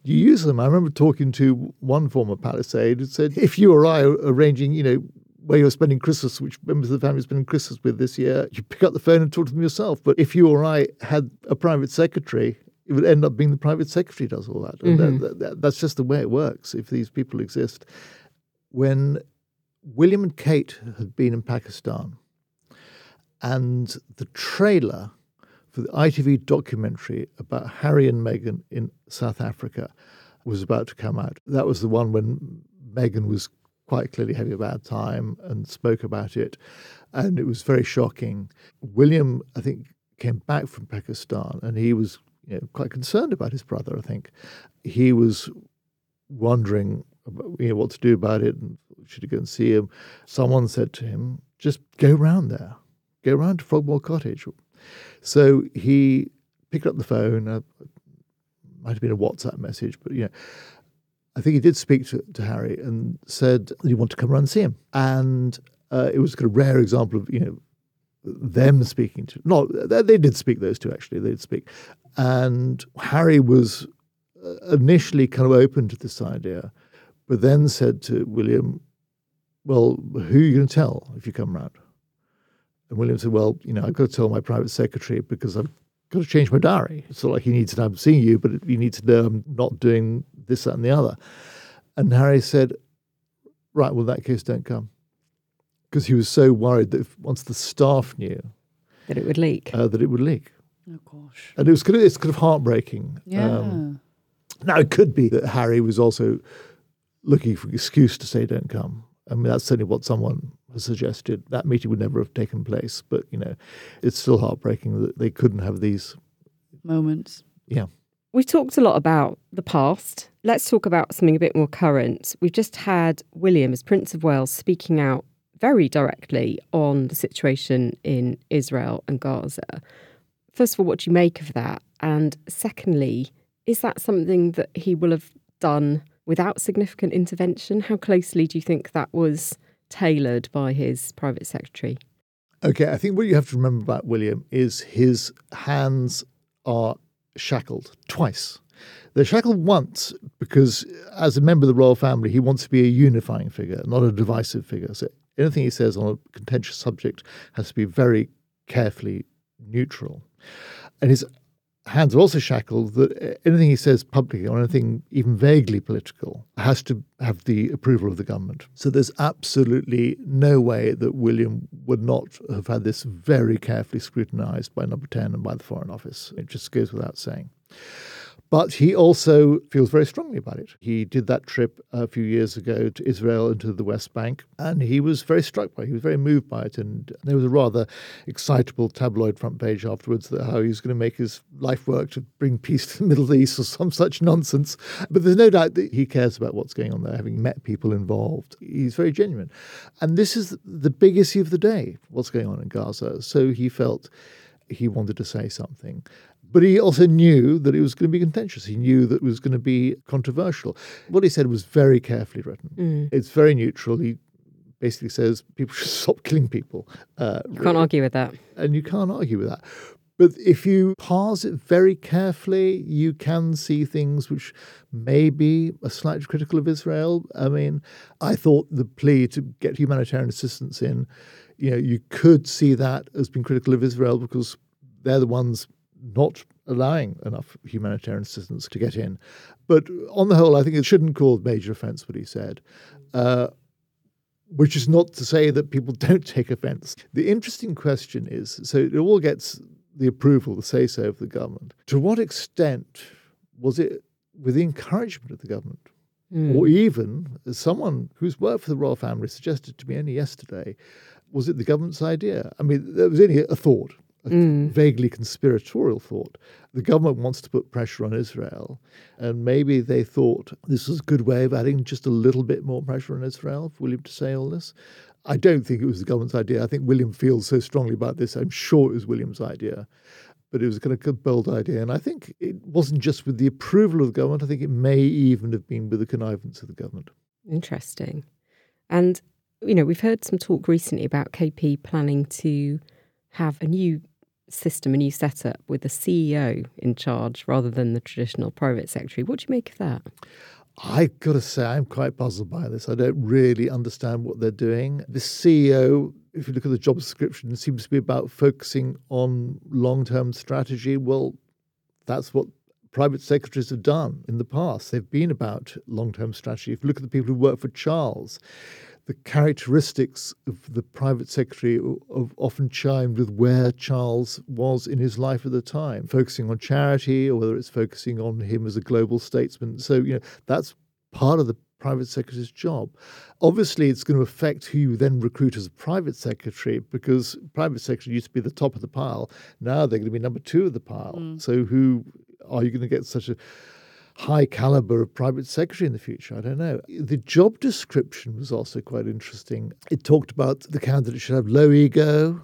you use them. I remember talking to one former palisade who said, if you or I are arranging, you know, where you're spending Christmas, which members of the family are spending Christmas with this year, you pick up the phone and talk to them yourself. But if you or I had a private secretary, it would end up being the private secretary does all that. That- mm-hmm. that- that- that's just the way it works if these people exist. When William and Kate had been in Pakistan, and the trailer for the ITV documentary about Harry and Meghan in South Africa was about to come out. That was the one when Meghan was quite clearly having a bad time and spoke about it. And it was very shocking. William, I think, came back from Pakistan and he was you know, quite concerned about his brother, I think. He was wondering about, you know, what to do about it and should he go and see him. Someone said to him, just go round there, go round to Frogmore Cottage. So he picked up the phone. Uh, might have been a WhatsApp message, but know, I think he did speak to, to Harry and said he wanted to come around and see him. And uh, it was a kind of rare example of you know them speaking to. No, they, they did speak those two actually. They did speak, and Harry was uh, initially kind of open to this idea, but then said to William, "Well, who are you going to tell if you come round?" And William said, Well, you know, I've got to tell my private secretary because I've got to change my diary. It's not like he needs to know I'm seeing you, but he needs to know I'm not doing this, that, and the other. And Harry said, Right, well, in that case, don't come. Because he was so worried that if, once the staff knew, That it would leak. uh, that it would leak. Oh gosh. And it was kind of, it's kind of heartbreaking. Yeah. Um, now, it could be that Harry was also looking for an excuse to say, don't come. I mean, that's certainly what someone has suggested. That meeting would never have taken place. But, you know, it's still heartbreaking that they couldn't have these. Moments. Yeah. We've talked a lot about the past. Let's talk about something a bit more current. We've just had William, as Prince of Wales, speaking out very directly on the situation in Israel and Gaza. First of all, what do you make of that? And secondly, is that something that he will have done without significant intervention? How closely do you think that was tailored by his private secretary? Okay, I think what you have to remember about William is his hands are shackled twice. They're shackled once because, as a member of the royal family, he wants to be a unifying figure, not a divisive figure. So anything he says on a contentious subject has to be very carefully neutral. And his hands are also shackled that uh, anything he says publicly or anything even vaguely political has to have the approval of the government. So there's absolutely no way that William would not have had this very carefully scrutinized by Number 10 and by the Foreign Office. It just goes without saying. But he also feels very strongly about it. He did that trip a few years ago to Israel and to the West Bank, and he was very struck by it. He was very moved by it. And there was a rather excitable tabloid front page afterwards that how he was going to make his life work to bring peace to the Middle East or some such nonsense. But there's no doubt that he cares about what's going on there, having met people involved. He's very genuine. And this is the big issue of the day what's going on in Gaza. So he felt he wanted to say something. But he also knew that it was going to be contentious. He knew that it was going to be controversial. What he said was very carefully written. Mm. It's very neutral. He basically says people *laughs* should stop killing people. Uh, You can't argue with that. and you can't argue with that. But if you parse it very carefully, you can see things which may be a slightly critical of Israel. I mean, I thought the plea to get humanitarian assistance in, you know, you could see that as being critical of Israel because they're the ones not allowing enough humanitarian assistance to get in. But on the whole, I think it shouldn't cause major offence what he said. Uh, which is not to say that people *laughs* don't take offence. The interesting question is so it all gets the approval, the say so of the government. To what extent was it with the encouragement of the government? Mm. Or even, as someone who's worked for the royal family suggested to me only yesterday, was it the government's idea? I mean, there was only a thought, a Mm. vaguely conspiratorial thought. The government wants to put pressure on Israel, and maybe they thought this was a good way of adding just a little bit more pressure on Israel for William to say all this. I don't think it was the government's idea. I think William feels so strongly about this. I'm sure it was William's idea, but it was kind of a bold idea. And I think it wasn't just with the approval of the government. I think it may even have been with the connivance of the government. Interesting. And, you know, we've heard some talk recently about KP planning to have a new system, a new setup with the CEO in charge rather than the traditional private secretary. What do you make of that? I've got to say, I'm quite puzzled by this. I don't really understand what they're doing. The CEO, if you look at the job description, seems to be about focusing on long term strategy. Well, that's what private secretaries have done in the past. They've been about long term strategy. If you look at the people who work for Charles, the characteristics of the private secretary often chimed with where Charles was in his life at the time, focusing on charity or whether it's focusing on him as a global statesman. So, you know, that's part of the private secretary's job. Obviously, it's going to affect who you then recruit as a private secretary because private secretary used to be the top of the pile. Now they're going to be number two of the pile. Mm. So, who are you going to get such a high caliber of private secretary in the future. I don't know. The job description was also quite interesting. It talked about the candidate should have low ego,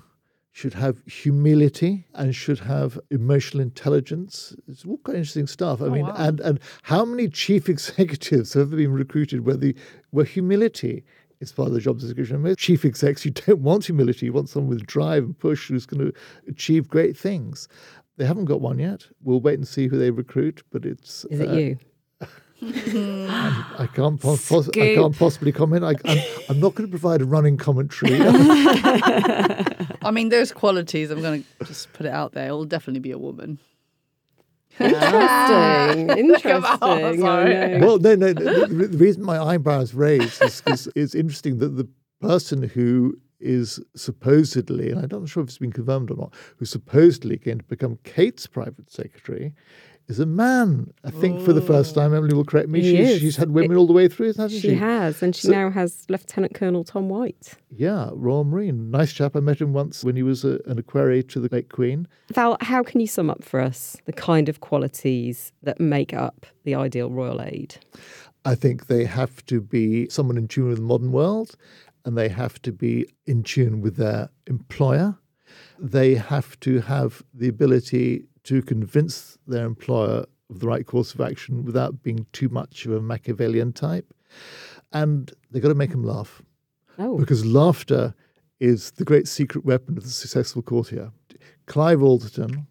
should have humility, and should have emotional intelligence. It's all quite interesting stuff. I oh, mean, wow. and and how many chief *laughs* executives have ever been recruited where the where humility is part of the job description. Most chief execs, you don't want humility. You want someone with drive and push who's going to achieve great things. They haven't got one yet. We'll wait and see who they recruit, but it's. Is it uh, you? *laughs* I can't, pos- pos- I can't possibly comment. I, I'm, I'm not going to provide a running commentary. *laughs* *laughs* I mean, those qualities, I'm going to just put it out there, it will definitely be a woman. Interesting. Interesting. I well, no, no. The, the- the reason my eyebrows raised is because it's interesting that the person who is supposedly, and I'm not sure if it's been confirmed or not, who's supposedly going to become Kate's private secretary is a man. I think for the first time, oh. Emily will correct me. He She's, is. she's had women all the way through, hasn't she? She has, and she So- now has Lieutenant Colonel Tom White. Yeah, Royal Marine. Nice chap. I met him once when he was a, an equerry to the late Queen. Val, how can you sum up for us the kind of qualities that make up the ideal royal aide? I think they have to be someone in tune with the modern world and they have to be in tune with their employer. They have to have the ability to convince their employer of the right course of action without being too much of a Machiavellian type. And they've got to make them laugh Oh, because laughter is the great secret weapon of the successful courtier. Clive Alderton,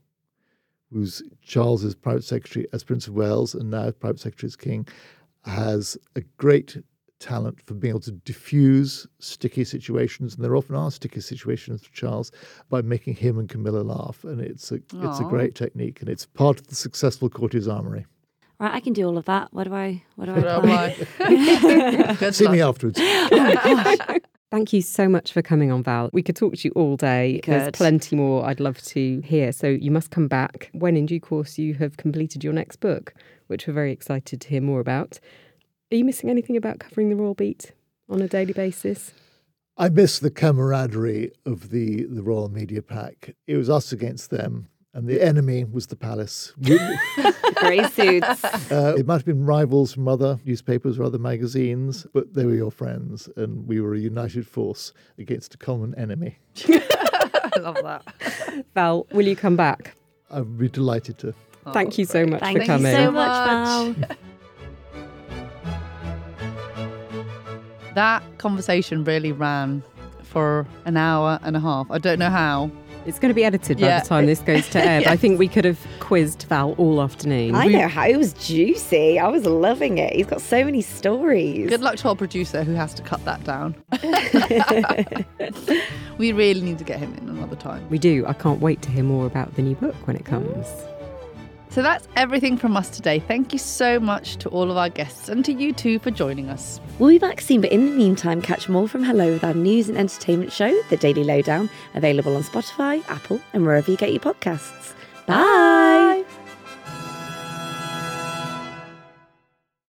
who's Charles's private secretary as Prince of Wales and now private secretary as King, has a great talent for being able to diffuse sticky situations, and there often are sticky situations for Charles, by making him and Camilla laugh. And it's a it's a great technique, and it's part of the successful courtiers-armory. Right, I can do all of that. What do I? What do I? But I'm apply? like, Good See me luck. afterwards. Oh *laughs* Thank you so much for coming on, Val. We could talk to you all day. There's plenty more I'd love to hear. So you must come back when, in due course, you have completed your next book, which we're very excited to hear more about. Are you missing anything about covering the Royal Beat on a daily basis? I miss the camaraderie of the the Royal Media Pack. It was us against them, and the enemy was the palace. *laughs* *laughs* Grey suits. Uh, it might have been rivals from other newspapers or other magazines, but they were your friends, and we were a united force against a common enemy. *laughs* I love that. Val, will you come back? I'd be delighted to. Thank you so much Thank for you coming. so much. much, Val. That conversation really ran for an hour and a half. I don't know how. It's going to be edited by Yeah. the time this goes to air. but I *laughs* think we could have quizzed Val all afternoon. I know how it was juicy. I was loving it. He's got so many stories. Good luck to our producer who has to cut that down. *laughs* *laughs* we really need to get him in another time. We do. I can't wait to hear more about the new book when it comes. So that's everything from us today. Thank you so much to all of our guests and to you too for joining us. We'll be back soon, but in the meantime, catch more from Hello with our news and entertainment show, The Daily Lowdown, available on Spotify, Apple, and wherever you get your podcasts. Bye.